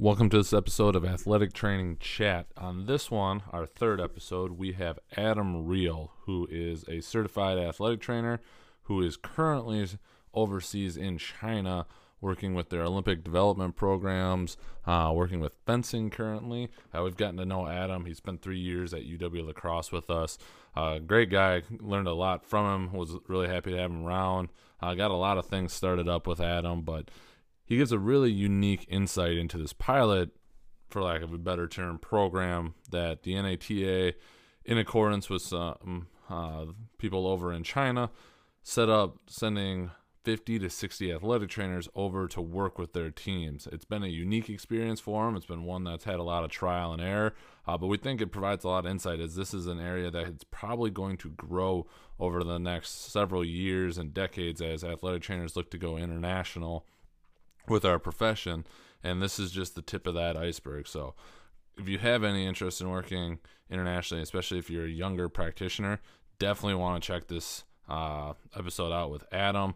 Welcome to this episode of Athletic Training Chat. On this one, our third episode, we have Adam Reel, who is a certified athletic trainer who is currently overseas in China working with their Olympic development programs, uh, working with fencing currently. Uh, we've gotten to know Adam. He spent three years at UW La Crosse with us. Uh, great guy. Learned a lot from him. Was really happy to have him around. Uh, got a lot of things started up with Adam, but he gives a really unique insight into this pilot, for lack of a better term, program that the NATA, in accordance with some uh, people over in China, set up sending 50 to 60 athletic trainers over to work with their teams. It's been a unique experience for them. It's been one that's had a lot of trial and error, uh, but we think it provides a lot of insight as this is an area that is probably going to grow over the next several years and decades as athletic trainers look to go international with our profession, and this is just the tip of that iceberg. So, if you have any interest in working internationally, especially if you're a younger practitioner, definitely want to check this uh, episode out with Adam.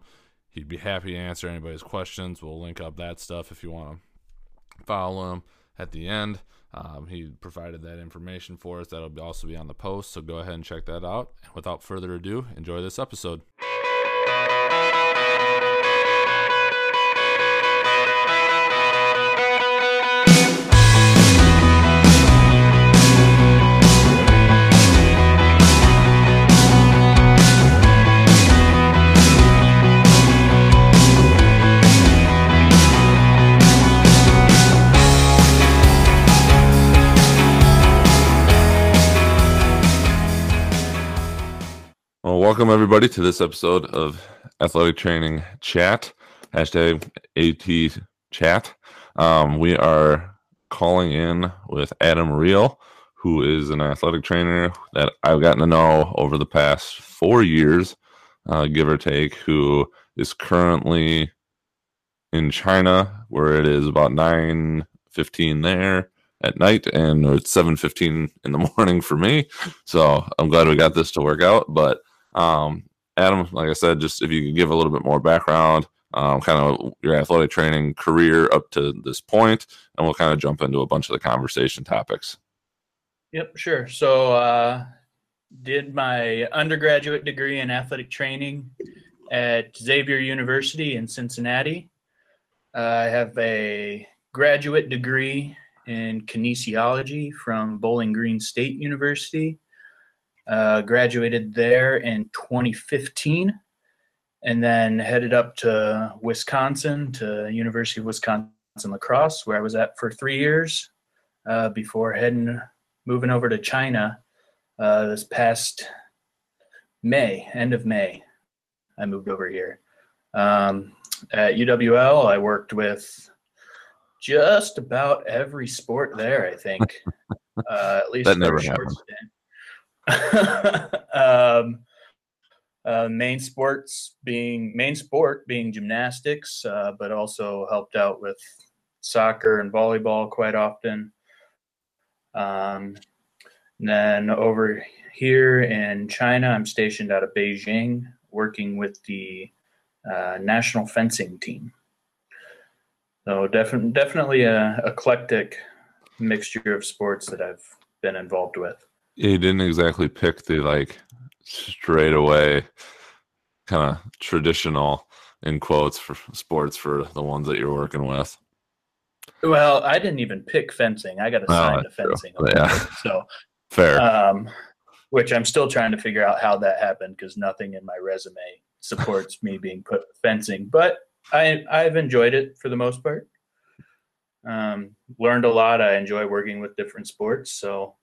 He'd be happy to answer anybody's questions. We'll link up that stuff if you want to follow him at the end. Um, he provided that information for us. That'll also be on the post. So go ahead and check that out. And without further ado, enjoy this episode. Welcome everybody to this episode of Athletic Training Chat, hashtag AT Chat. Um, we are calling in with Adam Reel, who is an athletic trainer that I've gotten to know over the past four years, uh, give or take, who is currently in China, where it is about nine fifteen there at night, and it's seven fifteen in the morning for me. So I'm glad we got this to work out, but um, Adam, like I said, just if you could give a little bit more background, um, kind of your athletic training career up to this point, and we'll kind of jump into a bunch of the conversation topics. Yep, sure. So, uh, did my undergraduate degree in athletic training at Xavier University in Cincinnati. Uh, I have a graduate degree in kinesiology from Bowling Green State University. Uh, graduated there in 2015 and then headed up to Wisconsin to University of Wisconsin La Crosse, where I was at for three years uh, before heading moving over to China uh, this past May, end of May. I moved over here. Um, at UWL, I worked with just about every sport there. I think, uh, at least that never happened. um, uh, main sports being main sport being gymnastics, uh, but also helped out with soccer and volleyball quite often. Um, then over here in China, I'm stationed out of Beijing, working with the uh, national fencing team. So definitely, definitely a eclectic mixture of sports that I've been involved with. He didn't exactly pick the like straight away kind of traditional in quotes for sports for the ones that you're working with. Well, I didn't even pick fencing. I got assigned oh, to fencing. Yeah. So fair. Um, which I'm still trying to figure out how that happened because nothing in my resume supports me being put fencing. But I I've enjoyed it for the most part. Um, learned a lot. I enjoy working with different sports, so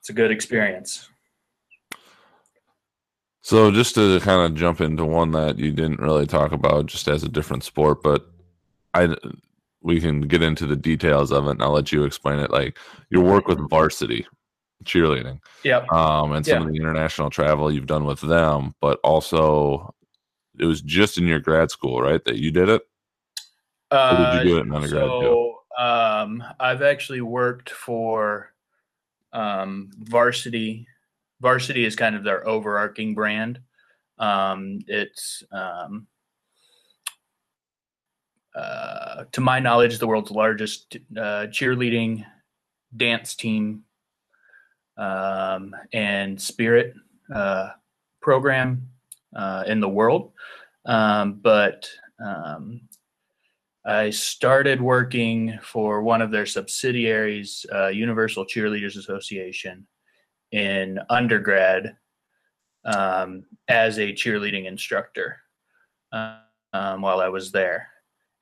it's a good experience. So just to kind of jump into one that you didn't really talk about just as a different sport, but I we can get into the details of it and I'll let you explain it. Like your work with varsity cheerleading. Yep. Um and some of the international travel you've done with them, but also it was just in your grad school, right? That you did it? Uh, did you do it in undergrad? So um I've actually worked for um, varsity varsity is kind of their overarching brand um, it's um, uh, to my knowledge, the world's largest uh, cheerleading dance team um, and spirit uh, program uh, in the world. Um, but um, I started working for one of their subsidiaries, uh, Universal Cheerleaders Association, in undergrad um, as a cheerleading instructor um, while I was there.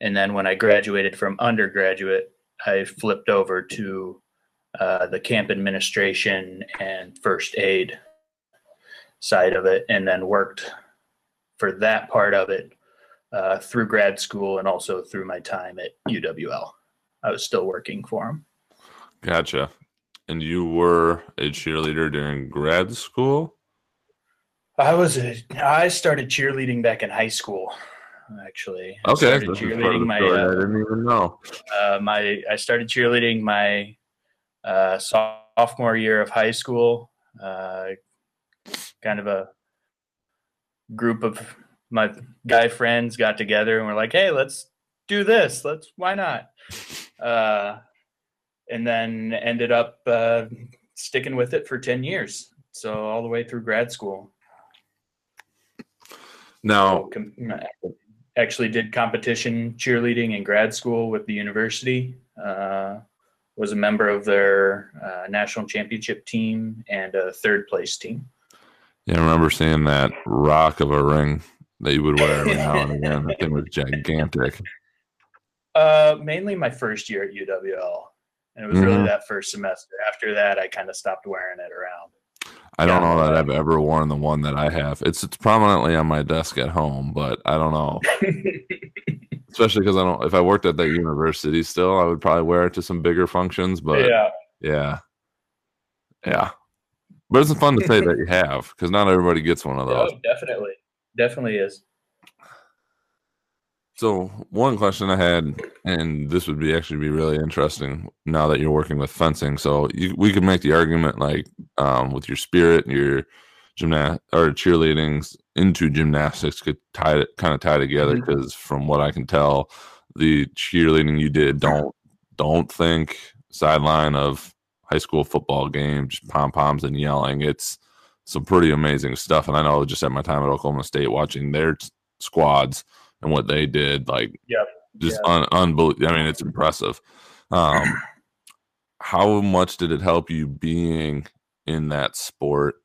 And then when I graduated from undergraduate, I flipped over to uh, the camp administration and first aid side of it, and then worked for that part of it uh, through grad school and also through my time at UWL. I was still working for him. Gotcha. And you were a cheerleader during grad school? I was a, I started cheerleading back in high school actually. I okay, cheerleading my. Uh, I didn't even know. Uh, my I started cheerleading my uh, sophomore year of high school. Uh, kind of a group of my guy friends got together and we're like, "Hey, let's do this. Let's why not?" Uh, and then ended up uh, sticking with it for ten years. So all the way through grad school. Now, actually did competition cheerleading in grad school with the university. Uh, was a member of their uh, national championship team and a third place team. Yeah, I remember seeing that rock of a ring that you would wear every now and again. That thing was gigantic. Uh, mainly my first year at UWL, and it was mm-hmm. really that first semester. After that, I kind of stopped wearing it around. I don't know that I've ever worn the one that I have. It's it's prominently on my desk at home, but I don't know. Especially because I don't. If I worked at that university still, I would probably wear it to some bigger functions. But yeah, yeah, yeah. But it's fun to say that you have because not everybody gets one of those. Oh, definitely, definitely is. So one question I had, and this would be actually be really interesting now that you're working with fencing. So you, we could make the argument like um, with your spirit and your gymnast or cheerleading into gymnastics could tie it kind of tie together because mm-hmm. from what I can tell, the cheerleading you did don't don't think sideline of high school football games, pom poms and yelling. It's some pretty amazing stuff, and I know I just at my time at Oklahoma State watching their t- squads and what they did. Like, yep. just yep. Un- unbelievable. I mean, it's impressive. Um, how much did it help you being in that sport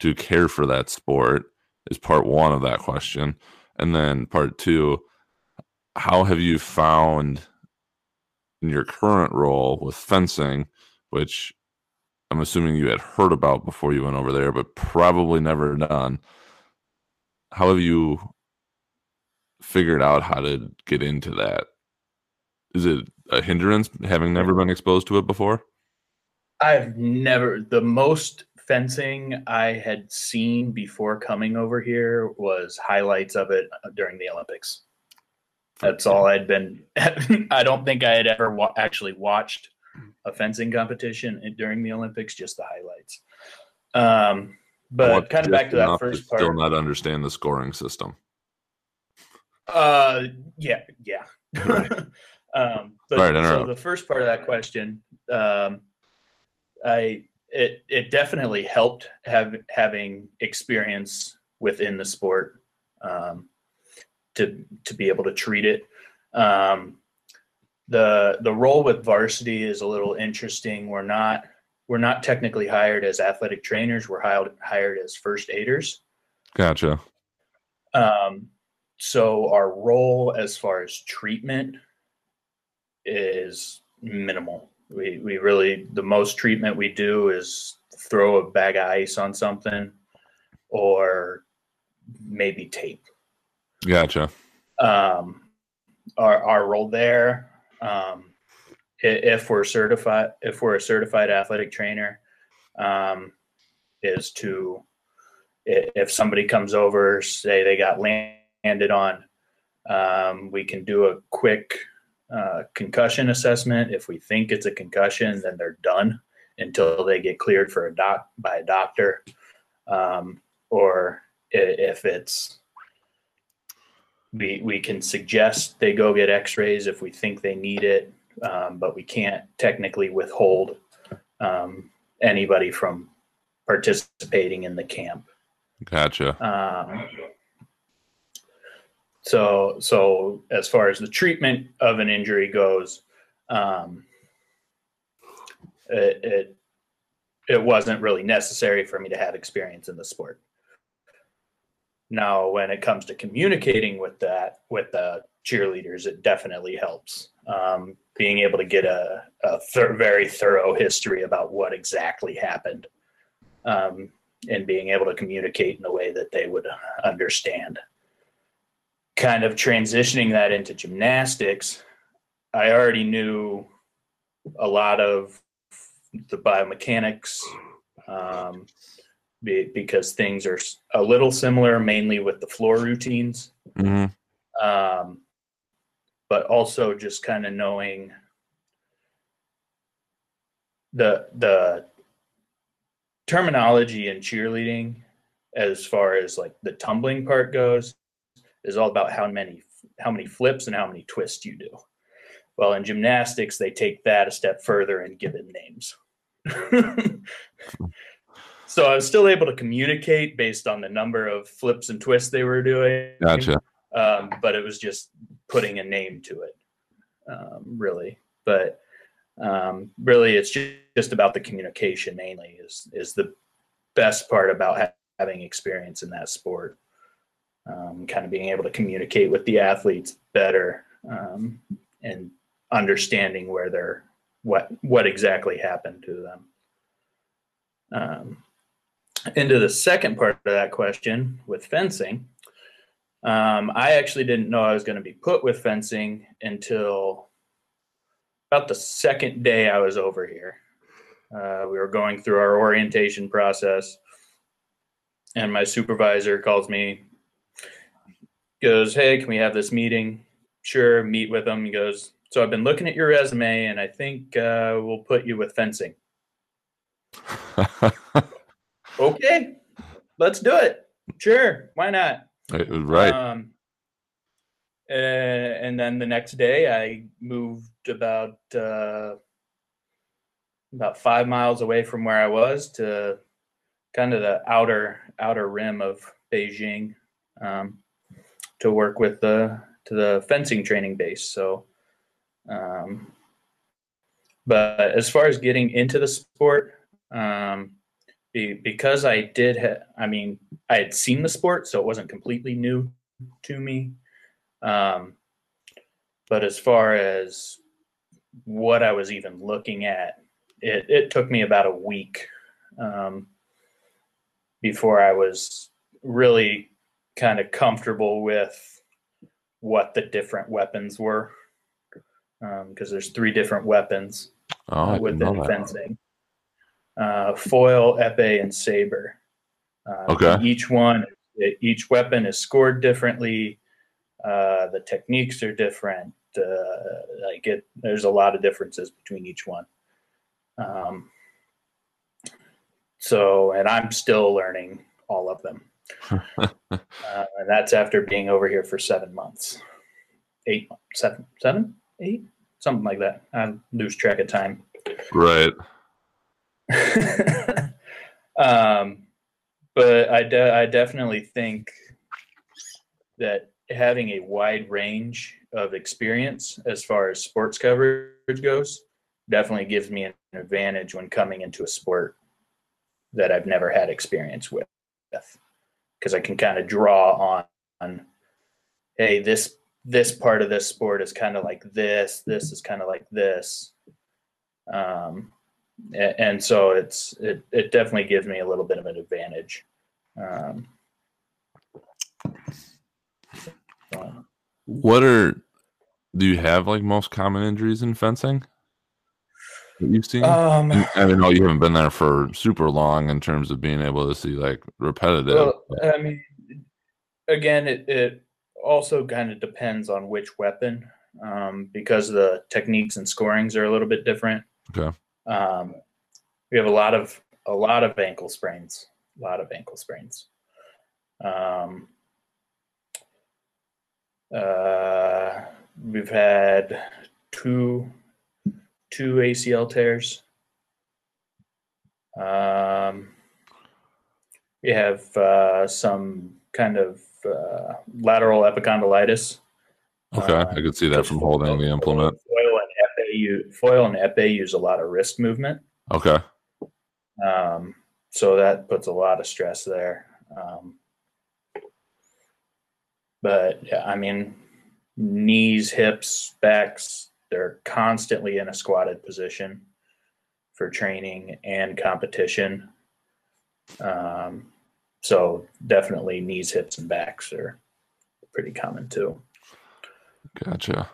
to care for that sport? Is part one of that question, and then part two, how have you found in your current role with fencing, which I'm assuming you had heard about before you went over there, but probably never done. How have you figured out how to get into that? Is it a hindrance having never been exposed to it before? I've never the most fencing I had seen before coming over here was highlights of it uh, during the Olympics. That's all I'd been. I don't think I had ever wa- actually watched a fencing competition during the Olympics, just the highlights. Um, but kind of back to that first part. Still not understand the scoring system. Uh, yeah, yeah. um, but right, so the first part of that question, um, I it it definitely helped have having experience within the sport um, to to be able to treat it. Um, the the role with varsity is a little interesting. We're not we're not technically hired as athletic trainers. We're hired hired as first aiders. Gotcha. Um, so our role as far as treatment is minimal. We we really the most treatment we do is throw a bag of ice on something or maybe tape. Gotcha. Um, our our role there, um, if we're certified, if we're a certified athletic trainer, um, is to if somebody comes over, say they got landed on. Um, we can do a quick uh, concussion assessment. If we think it's a concussion, then they're done until they get cleared for a doc by a doctor. Um, or if it's we we can suggest they go get X-rays if we think they need it, um, but we can't technically withhold um, anybody from participating in the camp. Gotcha. Um, so, so as far as the treatment of an injury goes, um, it, it it wasn't really necessary for me to have experience in the sport. Now, when it comes to communicating with that with the cheerleaders, it definitely helps. Um, being able to get a, a th- very thorough history about what exactly happened, um, and being able to communicate in a way that they would understand. Kind of transitioning that into gymnastics, I already knew a lot of the biomechanics um, be, because things are a little similar, mainly with the floor routines. hmm Um, but also just kind of knowing the the terminology in cheerleading as far as like the tumbling part goes is all about how many how many flips and how many twists you do. Well in gymnastics they take that a step further and give it names so i was still able to communicate based on the number of flips and twists they were doing Gotcha. um, but it was just putting a name to it, um, really. But um, really, it's just, just about the communication mainly is is the best part about ha- having experience in that sport. Um, kind of being able to communicate with the athletes better um, and understanding where they're what what exactly happened to them. Um, into the second part of that question with fencing. Um, I actually didn't know I was going to be put with fencing until about the second day I was over here. Uh, we were going through our orientation process, and my supervisor calls me, goes, Hey, can we have this meeting? Sure, meet with him. He goes, So I've been looking at your resume, and I think uh, we'll put you with fencing. Okay, let's do it. Sure, why not? right. Um, uh, and then the next day, I moved about uh, about five miles away from where I was to kind of the outer outer rim of Beijing um, to work with the to the fencing training base. So, um, but as far as getting into the sport, um, because I did, ha- I mean, I had seen the sport, so it wasn't completely new to me. Um, but as far as what I was even looking at, it, it took me about a week um, before I was really kind of comfortable with what the different weapons were. Because there's three different weapons oh, within fencing uh, foil, epee, and saber. Uh, Okay. Each one, each weapon is scored differently. Uh, the techniques are different. Uh, like it, there's a lot of differences between each one. Um, so, and I'm still learning all of them. uh, and that's after being over here for seven months, eight, seven, seven, eight, something like that. I lose track of time. Right. um, but I, de- I definitely think that having a wide range of experience as far as sports coverage goes definitely gives me an advantage when coming into a sport that I've never had experience with. Because I can kind of draw on, on hey this this part of this sport is kind of like this this is kind of like this. Um, and so it's it, it definitely gives me a little bit of an advantage um, so, What are do you have like most common injuries in fencing that you've seen? um, I know you haven't been there for super long in terms of being able to see like repetitive. well, I mean, again, it, it also kind of depends on which weapon, um, because the techniques and scorings are a little bit different. Okay. Um, we have a lot of a lot of ankle sprains, a lot of ankle sprains. Um, Uh, we've had two two ACL tears. Um, we have uh, some kind of uh, lateral epicondylitis. Okay, Uh, I could see that from holding the implement. Foil and epee, foil and epee use a lot of wrist movement, Okay, um, so that puts a lot of stress there. Um, but yeah, I mean, knees, hips, backs, they're constantly in a squatted position for training and competition. Um, so definitely knees, hips, and backs are pretty common too. gotcha.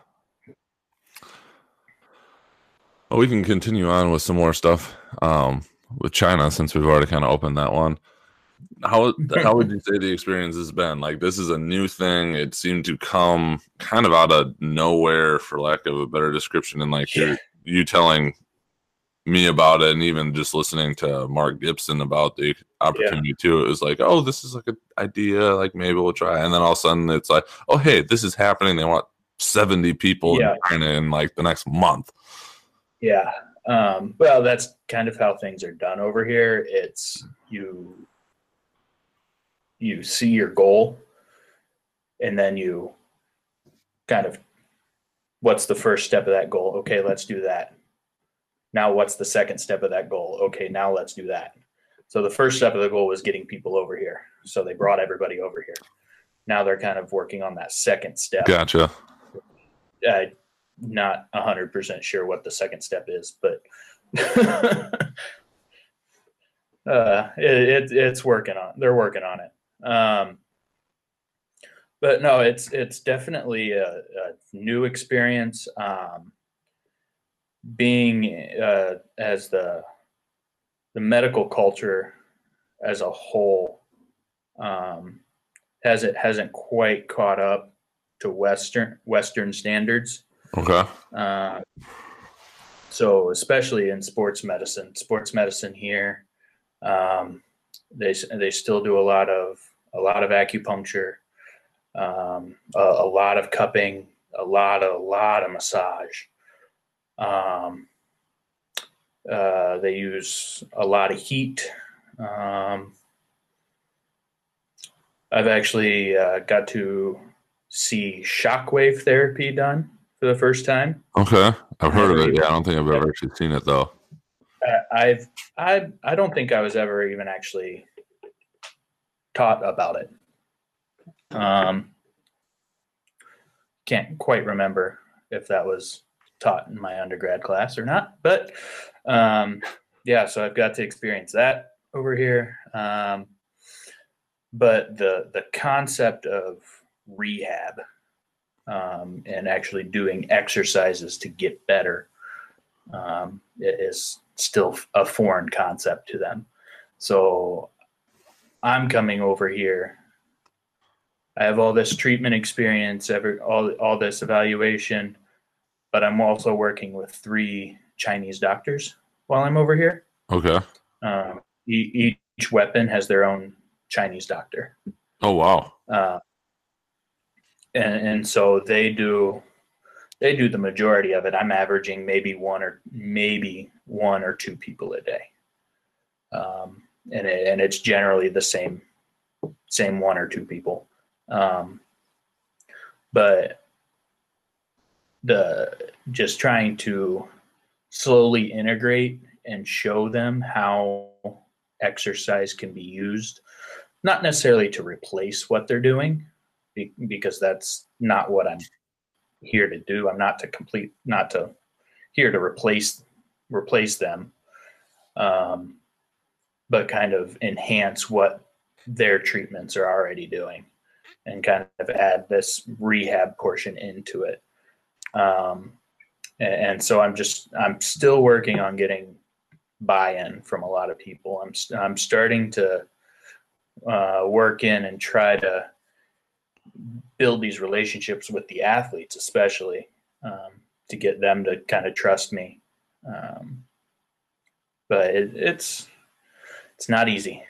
Well, we can continue on with some more stuff um, with China since we've already kind of opened that one. How how would you say the experience has been? Like this is a new thing. It seemed to come kind of out of nowhere, for lack of a better description. And like you you telling me about it, and even just listening to Mark Gibson about the opportunity too. It was like, oh, this is like an idea. Like maybe we'll try. And then all of a sudden, it's like, oh, hey, this is happening. They want seventy people Yeah. in China in like the next month. Yeah. Um, well, that's kind of how things are done over here. It's you you see your goal and then you kind of what's the first step of that goal? Okay, let's do that. Now what's the second step of that goal? Okay, now let's do that. So the first step of the goal was getting people over here. So they brought everybody over here. Now they're kind of working on that second step Gotcha. I'm not hundred percent sure what the second step is, but uh, it, it, it's working on. They're working on it. Um, but no, it's it's definitely a, a new experience. Um, being uh, as the the medical culture as a whole um, hasn't hasn't quite caught up to Western Western standards. Okay. Uh, so especially in sports medicine, sports medicine here, um, they they still do a lot of a lot of acupuncture, um, a, a lot of cupping, a lot of a lot of massage. Um, uh, they use a lot of heat. Um, I've actually uh, got to see shockwave therapy done for the first time. Okay. I've heard of it. Yeah, I don't think I've ever actually seen it though. Uh, I've I I don't think I was ever even actually taught about it. Um, can't quite remember if that was taught in my undergrad class or not, but um, yeah. So I've got to experience that over here. Um, but the the concept of rehab um, and actually doing exercises to get better um, is still a foreign concept to them. So I'm coming over here. I have all this treatment experience, every all all this evaluation, but I'm also working with three Chinese doctors while I'm over here. Okay. Um, e- each weapon has their own Chinese doctor. Oh wow. Uh, and, and so they do they do the majority of it. I'm averaging maybe one or maybe one or two people a day, um, and it, and it's generally the same same one or two people. Um, but the just trying to slowly integrate and show them how exercise can be used, not necessarily to replace what they're doing, because that's not what I'm here to do. I'm not to complete, not to here to replace replace them, um, but kind of enhance what their treatments are already doing, and kind of add this rehab portion into it. Um, and, and so I'm just I'm still working on getting buy-in from a lot of people. I'm I'm starting to uh, work in and try to build these relationships with the athletes, especially um, to get them to kind of trust me. Um, but it, it's it's not easy.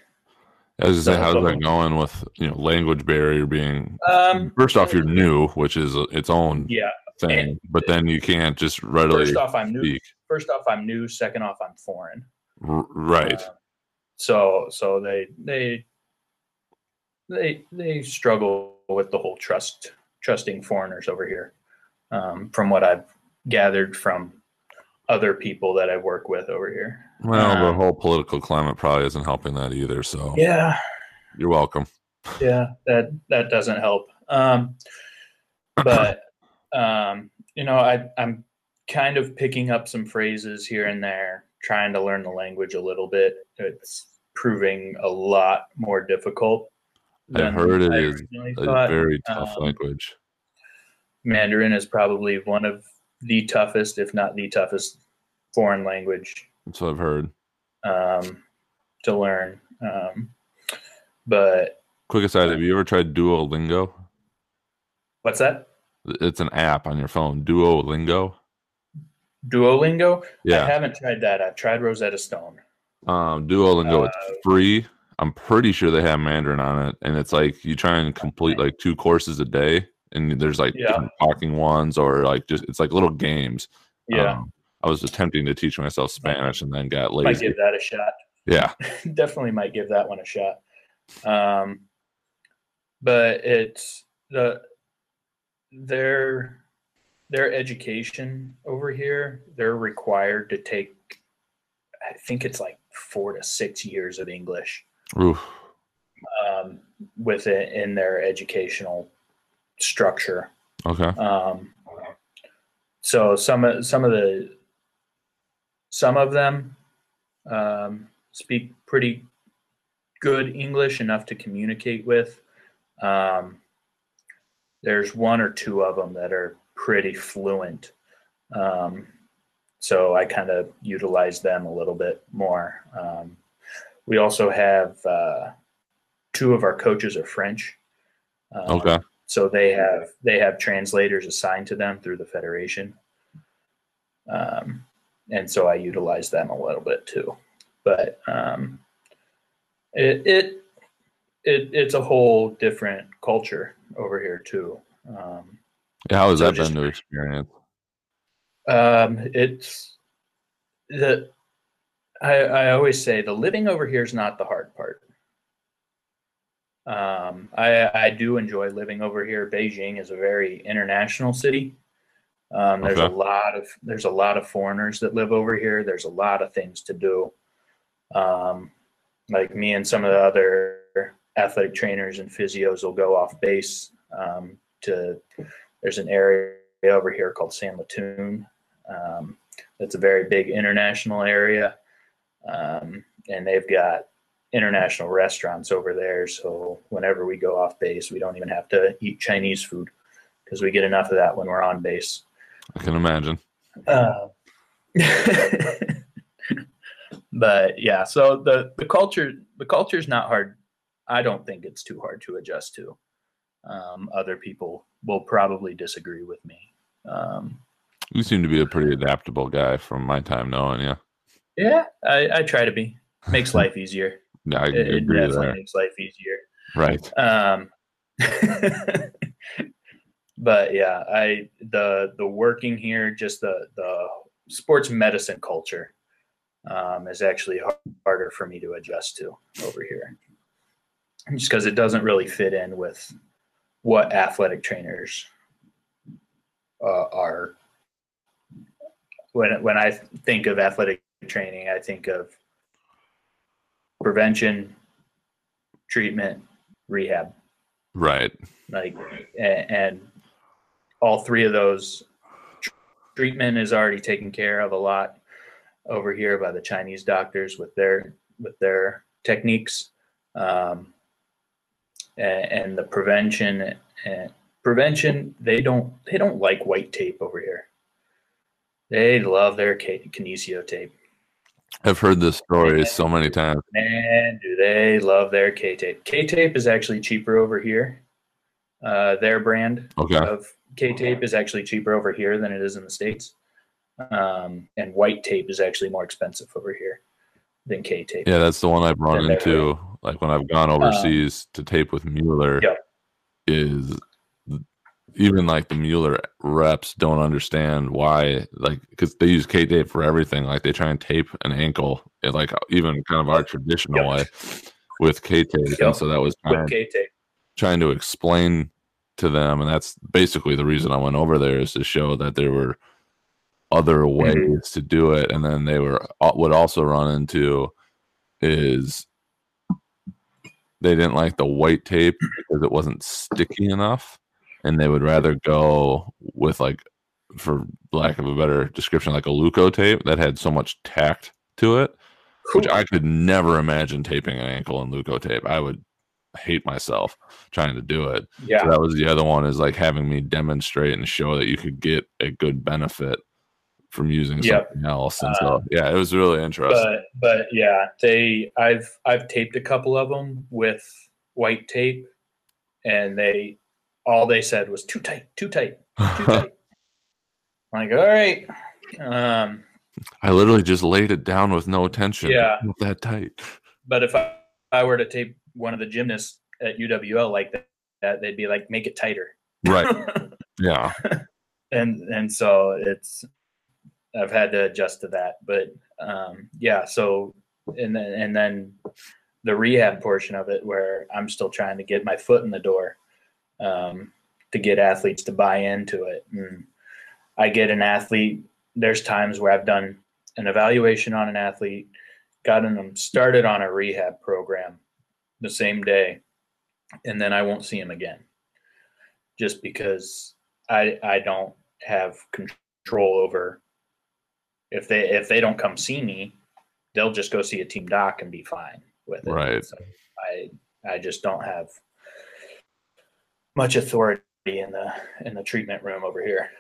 So- gonna say, how's that going with you know language barrier being Um, first off you're new, which is its own yeah. thing, but then you can't just readily First off, I'm new. First off, I'm new. Second off, I'm foreign. R- right. Uh, so so they they they they struggle with the whole trust trusting foreigners over here. Um, from what I've gathered from other people that I work with over here. well, the um, whole political climate probably isn't helping that either. So Yeah, you're welcome. yeah, that that doesn't help. Um, but um, you know, I I'm kind of picking up some phrases here and there, trying to learn the language a little bit. It's proving a lot more difficult. I've heard it is A very tough um, language. Mandarin is probably one of the toughest, if not the toughest, foreign language That's what I've heard. um, to learn. Um, but Quick aside, have you ever tried Duolingo? what's that? It's an app on your phone. Duolingo. Duolingo? Yeah. I haven't tried that. I've tried Rosetta Stone. Um, Duolingo. Uh, it's free. I'm pretty sure they have Mandarin on it, and it's like you try and complete like two courses a day, and there's like Yeah. talking ones or like just it's like little games. Yeah, Um, I was attempting to teach myself Spanish and then got might lazy. give that a shot. Yeah. Definitely might give that one a shot. Um, but it's the their their education over here. They're required to take. I think it's like four to six years of English. Um, with it in their educational structure. Okay. Um, so some of some of the some of them um, speak pretty good English enough to communicate with. Um, there's one or two of them that are pretty fluent. Um, so I kind of utilize them a little bit more. Um, we also have uh, two of our coaches are French. Um, Okay. So they have they have translators assigned to them through the federation, um, and so I utilize them a little bit too. But um, it, it it it's a whole different culture over here too. Um, Yeah, how has So that just- been to experience? um, it's the I, I always say the living over here is not the hard part. Um, I, I do enjoy living over here. Beijing is a very international city. Um, there's Okay. a lot of there's a lot of foreigners that live over here. There's a lot of things to do. Um, like me and some of the other athletic trainers and physios will go off base um, to. There's an area over here called Sanlitun. Um, it's a very big international area, um, and they've got international restaurants over there. So whenever we go off base, we don't even have to eat Chinese food because we get enough of that when we're on base. I can imagine. Uh, but yeah, so the the culture the culture is not hard. I don't think it's too hard to adjust to. Um, other people will probably disagree with me. Um, You seem to be a pretty adaptable guy from my time knowing you. Yeah, I, I try to be. Makes life easier. Yeah, I It, it agree definitely there. makes life easier. Right. Um, but yeah, I the the working here, just the the sports medicine culture, um, is actually harder for me to adjust to over here, just because it doesn't really fit in with what athletic trainers uh, are. When when I think of athletic training, I think of prevention, treatment, rehab. Right. like a- and all three of those treatment is already taken care of a lot over here by the chinese doctors with their with their techniques. Um, and, and the prevention and prevention they don't they don't like white tape over here. They love their kinesio tape I've heard this story so many times. Man, do they love their K tape. K tape is actually cheaper over here. Uh, their brand Okay. of K tape is actually cheaper over here than it is in the States. Um, and white tape is actually more expensive over here. than K tape. Yeah, that's the one I've run into. Like when I've gone overseas to tape with Mueller, Yep. is even like the Mueller reps don't understand why, like, because they use K tape for everything. Like they try and tape an ankle, in, like even kind of our traditional Yep. way with K tape. Yep. And so that was kind With of K tape. trying to explain to them, and that's basically the reason I went over there is to show that there were other ways Mm-hmm. to do it, and then they were uh, would also run into is they didn't like the white tape because it wasn't sticky enough, and they would rather go with like, for lack of a better description, like a Leuko tape that had so much tact to it, which I could never imagine taping an ankle in Leuko tape. I would hate myself trying to do it. Yeah. So that was the other one is like having me demonstrate and show that you could get a good benefit from using Yep. something else. And Uh, so yeah, it was really interesting. but but yeah, they I've I've taped a couple of them with white tape, and they all they said was too tight, too tight, too tight. Like, all right, um, I literally just laid it down with no tension. Yeah. Not that tight. but if I, I were to tape one of the gymnasts at UWL like that, that they'd be like, make it tighter. Right. Yeah. and and so it's I've had to adjust to that. But um, yeah, so and then and then the rehab portion of it, where I'm still trying to get my foot in the door um, to get athletes to buy into it. And I get an athlete. There's times where I've done an evaluation on an athlete, gotten them started on a rehab program the same day, and then I won't see him again, just because I I don't have control over if they if they don't come see me, they'll just go see a team doc and be fine with it. Right. So I I just don't have much authority in the in the treatment room over here.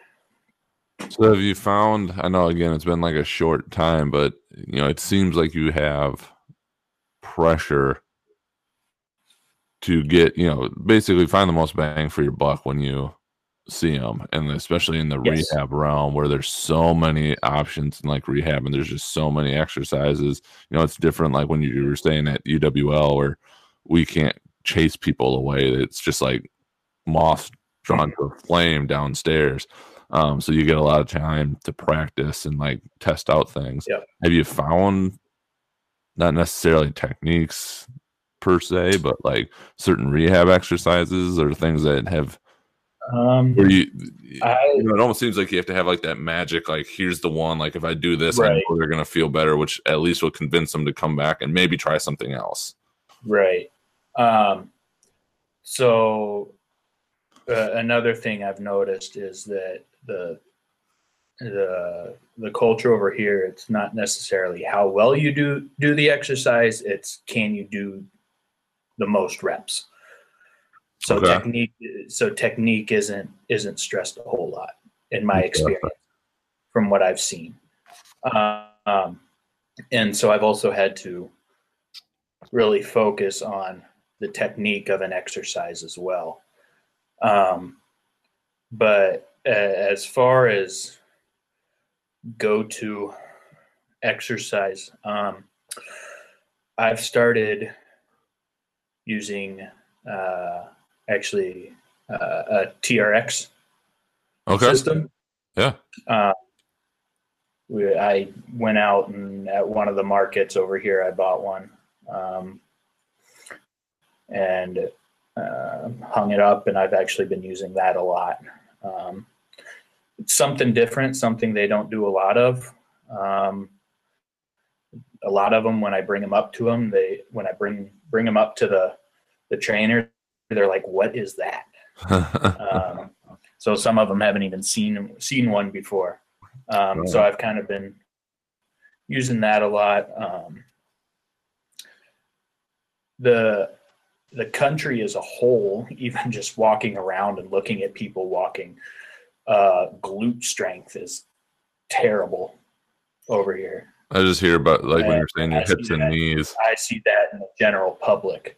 So have you found I know again it's been like a short time, but you know, it seems like you have pressure to get, you know, basically find the most bang for your buck when you see them and especially in the Yes. rehab realm where there's so many options in like rehab and there's just so many exercises you know it's different like when you were staying at uwl where we can't chase people away it's just like moth drawn to a flame downstairs um, so you get a lot of time to practice and like test out things have you found not necessarily techniques per se but like certain rehab exercises or things that have Um, where you, I you know, it almost seems like you have to have like that magic, like here's the one, like if I do this, I know they're gonna feel better, which at least will convince them to come back and maybe try something else. Right. Um, so uh, another thing I've noticed is that the the the culture over here it's not necessarily how well you do do the exercise it's can you do the most reps so Okay. technique so technique isn't isn't stressed a whole lot in my experience from what i've seen um, and so i've also had to really focus on the technique of an exercise as well. Um, but uh, as far as go to exercise, um, I've started using uh, actually uh, a TRX Okay. system. Yeah. Uh, we, I went out and at one of the markets over here, I bought one um, and uh, hung it up, and I've actually been using that a lot. Um, it's something different, something they don't do a lot of. Um, a lot of them, when I bring them up to them, they when I bring bring them up to the the trainer, they're like, "What is that?" um, so some of them haven't even seen seen one before. Um, So I've kind of been using that a lot. Um, the the country as a whole, even just walking around and looking at people walking, uh, glute strength is terrible over here. I just hear about like when you're saying your I hips and that. knees. I see that in the general public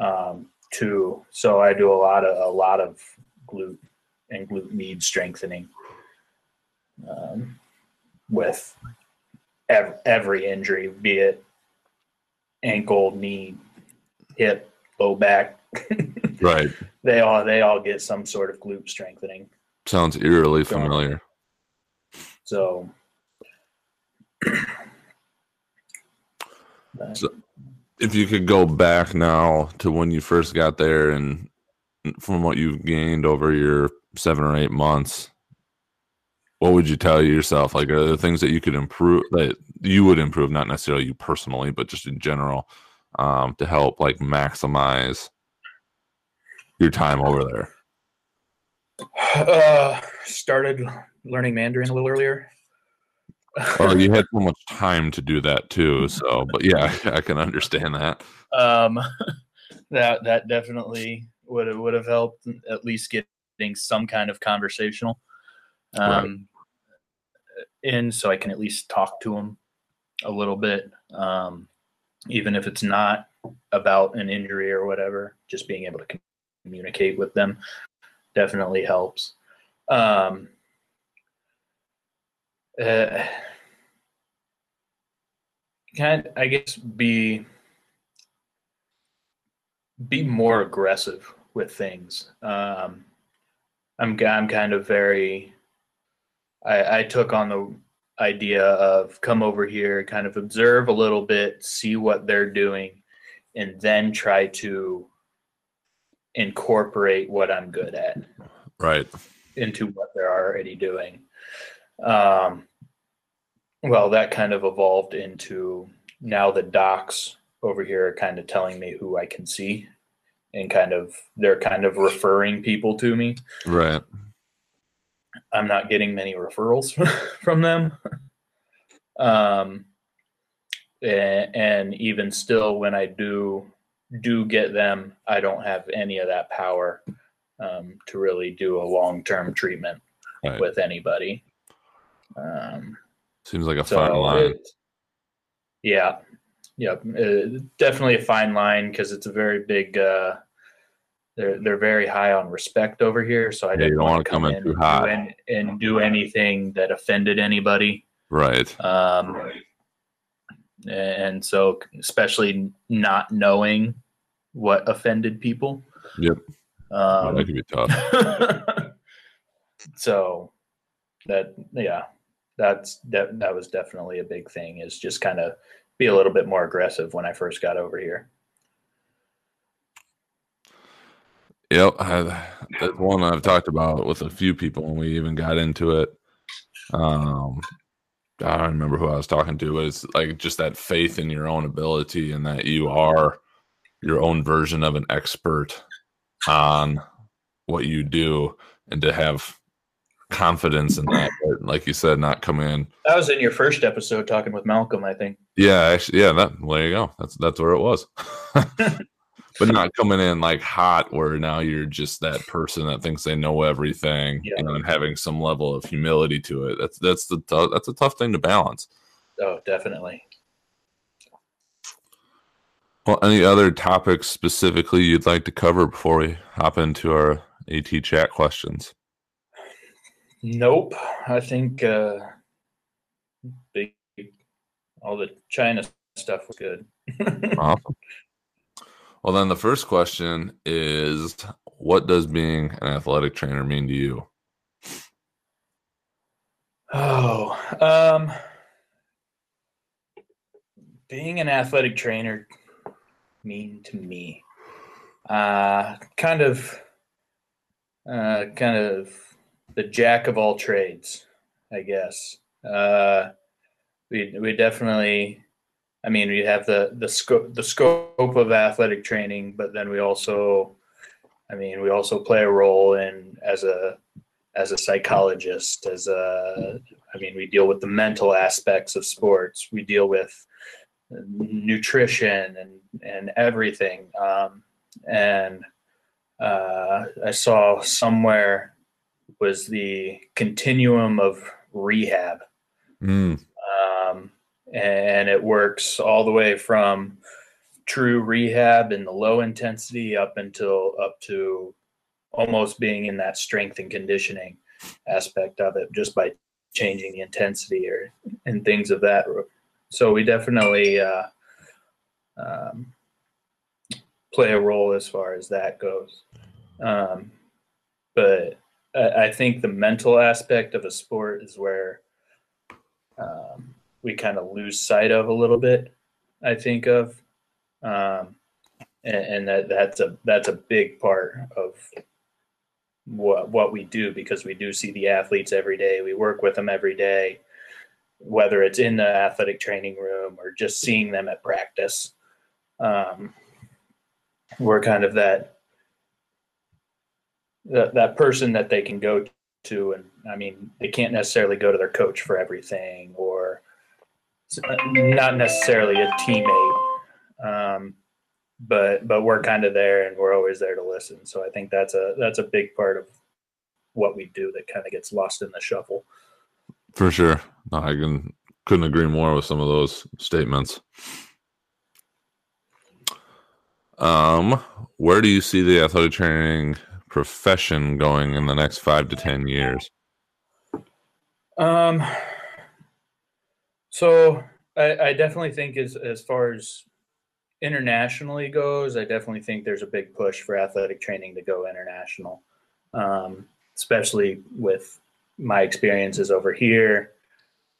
um, too. So I do a lot of a lot of glute and glute med strengthening um, with ev- every injury, be it ankle, knee, hip, low back. right. They all they all get some sort of glute strengthening. Sounds eerily familiar. So, so if you could go back now to when you first got there and from what you've gained over your seven or eight months, what would you tell yourself? Like, are there things that you could improve that you would improve, not necessarily you personally, but just in general, um, to help like maximize your time over there? Uh, started learning Mandarin a little earlier. well, you had so much time to do that too. So, but yeah, I can understand that. Um, that that definitely would have, would have helped at least getting some kind of conversational. Um, right. in so I can at least talk to them a little bit, um, even if it's not about an injury or whatever. Just being able to communicate with them definitely helps. Um, uh, kind I guess be be more aggressive with things. Um, I'm I'm kind of very. I, I took on the idea of come over here, kind of observe a little bit, see what they're doing, and then try to incorporate what I'm good at. Right. Into what they're already doing. Um, well, that kind of evolved into now the docs over here are kind of telling me who I can see and kind of they're kind of referring people to me. Right. I'm not getting many referrals from them. Um, and, even still, when I do do get them, I don't have any of that power um, to really do a long term treatment right. with anybody. Um, Seems like a so fine line. It, yeah, yep, uh, definitely a fine line because it's a very big. Uh, they're they're very high on respect over here, so I yeah, didn't want to come in too hot and, and do anything that offended anybody. Right. Um, and so especially not knowing what offended people. Yep. Um, that could be tough. so that yeah, that's that that was definitely a big thing. Is just kind of be a little bit more aggressive when I first got over here. Yep, I, that's one I've talked about with a few people and we even got into it. Um, I don't remember who I was talking to, but it's like just that faith in your own ability and that you are your own version of an expert on what you do and to have confidence in that. But like you said, not come in. That was in your first episode talking with Malcolm, I think. Yeah, actually, yeah, that well, there you go. That's that's where it was. but not coming in like hot where now you're just that person that thinks they know everything yeah. and having some level of humility to it. That's that's the t- that's a tough thing to balance. Oh, definitely. Well, any other topics specifically you'd like to cover before we hop into our AT chat questions? Nope. I think uh, big, all the China stuff was good. awesome. Well, then the first question is what does being an athletic trainer mean to you? Oh, um, being an athletic trainer mean to me? Uh, kind of, uh, kind of the jack of all trades, I guess. Uh, we we definitely I mean, we have the the scope the scope of athletic training, but then we also, I mean, we also play a role in as a as a psychologist, as a, I mean, we deal with the mental aspects of sports. We deal with nutrition and and everything. Um, and uh, I saw somewhere was the continuum of rehab. Mm. And it works all the way from true rehab in the low intensity up until up to almost being in that strength and conditioning aspect of it just by changing the intensity or and things of that so we definitely uh, um, play a role as far as that goes. Um, but I, I, think the mental aspect of a sport is where um, we kind of lose sight of a little bit. I think of, um, and, and, that that's a that's a big part of what what we do because we do see the athletes every day. We work with them every day, whether it's in the athletic training room or just seeing them at practice. Um, we're kind of that that that person that they can go to, and I mean, they can't necessarily go to their coach for everything, or not necessarily a teammate. Um, but but we're kind of there and we're always there to listen. So i think that's a that's a big part of what we do that kind of gets lost in the shuffle. For sure. No, i can couldn't agree more with some of those statements. Um where do you see the athletic training profession going in the next five to ten years? Um so i, I definitely think as as far as internationally goes, I definitely think there's a big push for athletic training to go international, um, especially with my experiences over here.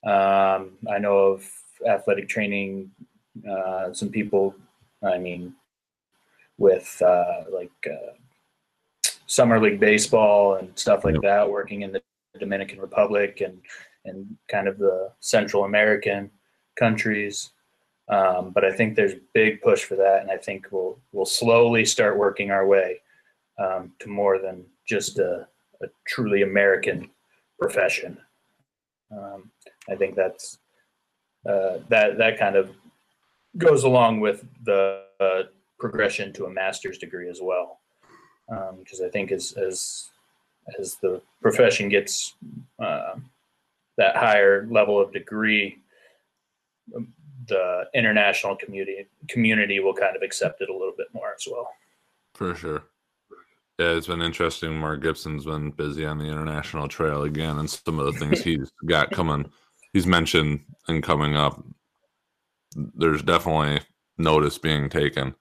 Um, I know of athletic training, uh, some people, I mean, with uh, like uh, summer league baseball and stuff like that, working in the Dominican Republic and and kind of the Central American countries. Um, but I think there's big push for that, and I think we'll we'll slowly start working our way um, to more than just a, a truly American profession. Um, I think that's uh, that that kind of goes along with the uh, progression to a master's degree as well, because um, I think as as as the profession gets uh, that higher level of degree, the international community community will kind of accept it a little bit more as well. For sure. Yeah, it's been interesting. Mark Gibson's been busy on the international trail again, and some of the things he's got coming, he's mentioned and coming up. There's definitely notice being taken.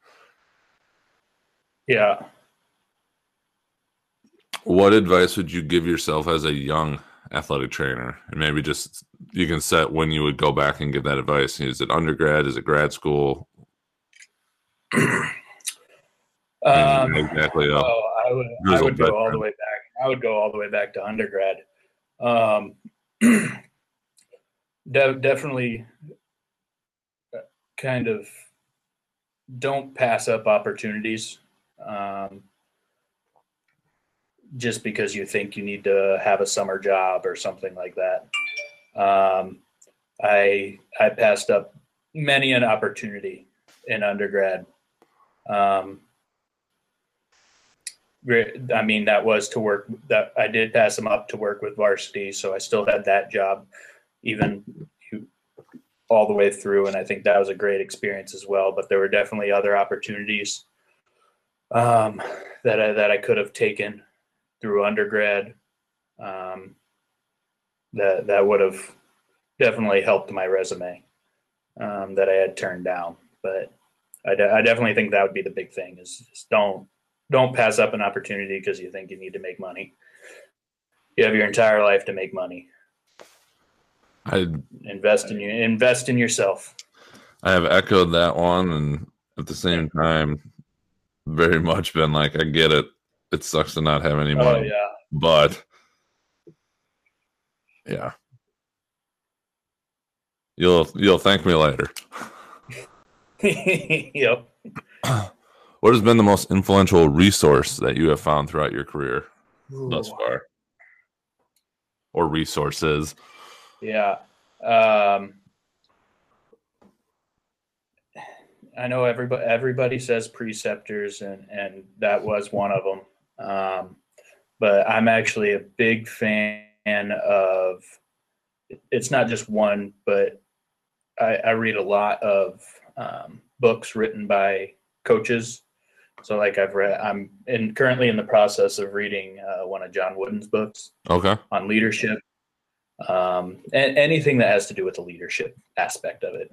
Yeah. What advice would you give yourself as a young athletic trainer? And maybe just you can set when you would go back and give that advice. Is it undergrad? Is it grad school? um, exactly. Oh, I would, I would go all the way back. I would go all the way back to undergrad. Um, de- definitely uh, kind of don't pass up opportunities. Um, just because you think you need to have a summer job or something like that. Um, I I passed up many an opportunity in undergrad. Um, I mean, that was to work. That I did pass them up to work with varsity, so I still had that job, even all the way through. And I think that was a great experience as well. But there were definitely other opportunities um, that I, that I could have taken through undergrad. Um, that that would have definitely helped my resume um, that I had turned down. But I, de- I, definitely think that would be the big thing is, don't don't pass up an opportunity because you think you need to make money. You have your entire life to make money. I invest in you invest in yourself. I have echoed that one and at the same time very much been like I get it it sucks to not have any oh, money. Oh, yeah. But yeah. You'll you'll thank me later. yep. What has been the most influential resource that you have found throughout your career Ooh. thus far? Or resources? Yeah. Um, I know everybody everybody says preceptors and and that was one of them. Um, but I'm actually a big fan of. It's not just one, but I, I read a lot of um, books written by coaches. So, like I've read, I'm in currently in the process of reading uh, one of John Wooden's books. Okay. On leadership, um, and anything that has to do with the leadership aspect of it.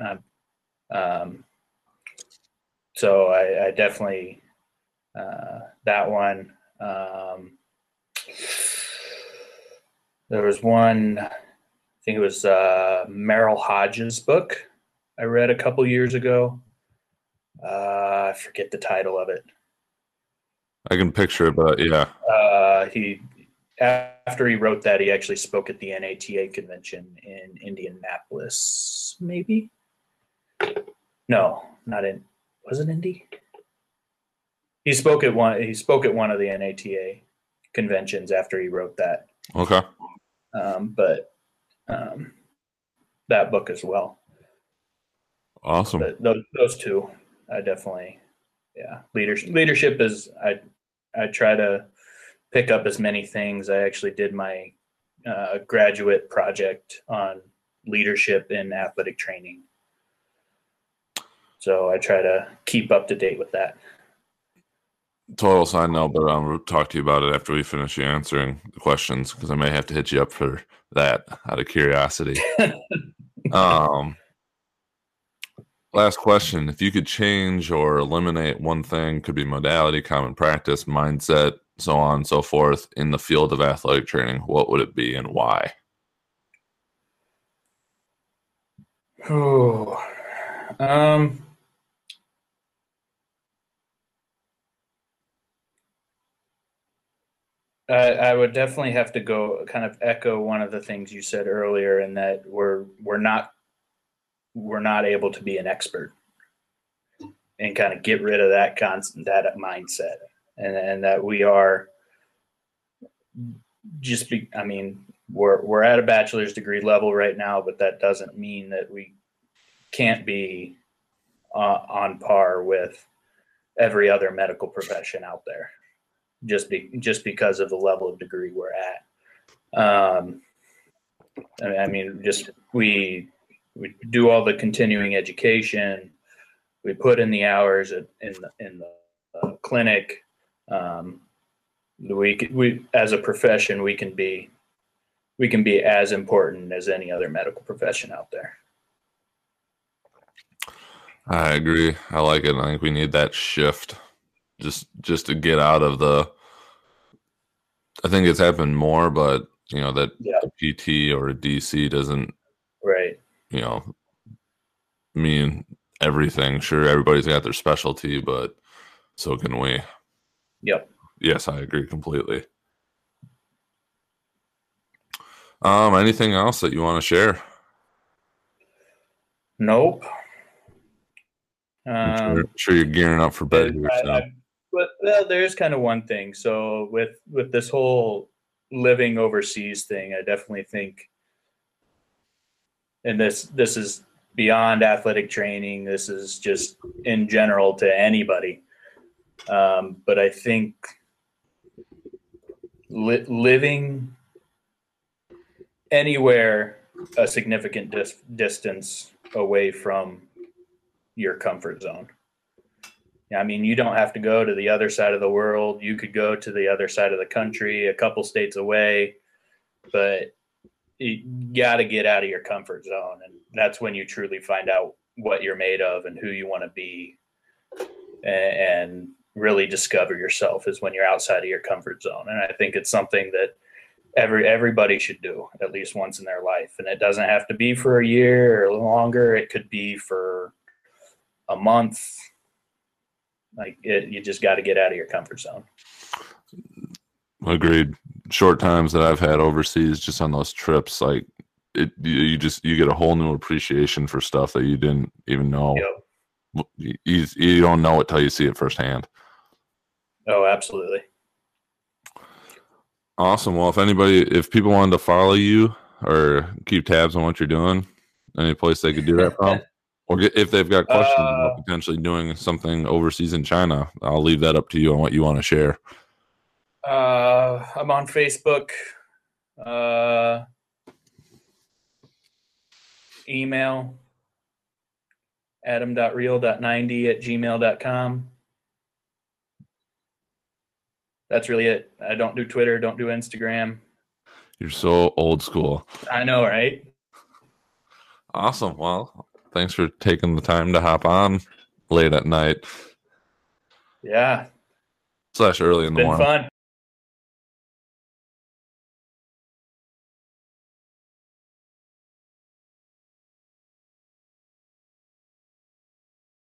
Um, so I, I definitely uh, that one. Um, there was one, I think it was uh, Merril Hoge's book I read a couple years ago. Uh, I forget the title of it. I can picture it, but yeah. Uh, he after he wrote that, he actually spoke at the NATA convention in Indianapolis, maybe. No, not in. Was it Indy? He spoke at one. He spoke at one of the NATA conventions after he wrote that. Okay. Um, but um, that book as well. Awesome. But those, those two, I definitely, yeah. Leadership leadership is I I try to pick up as many things. I actually did my uh, graduate project on leadership in athletic training. So I try to keep up to date with that. Total side note, but um, we'll talk to you about it after we finish you answering the questions because I may have to hit you up for that out of curiosity. um, last question: If you could change or eliminate one thing, could be modality, common practice, mindset, so on and so forth, in the field of athletic training, what would it be and why? Oh, um, I, I would definitely have to go kind of echo one of the things you said earlier, in that we're we're not we're not able to be an expert, and kind of get rid of that constant that mindset, and and that we are just be. I mean, we're we're at a bachelor's degree level right now, but that doesn't mean that we can't be uh, on par with every other medical profession out there just be just because of the level of degree we're at. Um, I mean, just we we do all the continuing education. We put in the hours in the, in the uh, clinic. Um, we we as a profession we can be we can be as important as any other medical profession out there. I agree. I like it. I think we need that shift just just to get out of the I think it's happened more, but you know that yeah. a PT or a DC doesn't right. You know, mean everything. Sure, everybody's got their specialty, but so can we. Yep. Yes, I agree completely. Um, anything else that you want to share? Nope. I'm sure, um, sure, you're gearing up for bed here. So. I, but well, there's kind of one thing. So with with this whole living overseas thing, I definitely think, and this this is beyond athletic training. This is just in general to anybody. Um, but I think li- living anywhere a significant dis- distance away from your comfort zone I mean, you don't have to go to the other side of the world. You could go to the other side of the country, a couple states away, but you got to get out of your comfort zone. And that's when you truly find out what you're made of and who you want to be and really discover yourself is when you're outside of your comfort zone. And I think it's something that every everybody should do at least once in their life. And it doesn't have to be for a year or longer. It could be for a month, like it, you just got to get out of your comfort zone. Agreed. Short times that I've had overseas, just on those trips, like it, you just you get a whole new appreciation for stuff that you didn't even know. Yep. You, you don't know it till you see it firsthand. Oh, absolutely. Awesome. Well, if anybody, if people wanted to follow you or keep tabs on what you're doing, any place they could do that from? Or if they've got questions uh, about potentially doing something overseas in China, I'll leave that up to you on what you want to share. Uh, I'm on Facebook. Uh, email adam.real.90 at gmail.com. That's really it. I don't do Twitter, don't do Instagram. You're so old school. I know, right? Awesome. Well, thanks for taking the time to hop on. late at night Yeah, slash early in the morning. fun.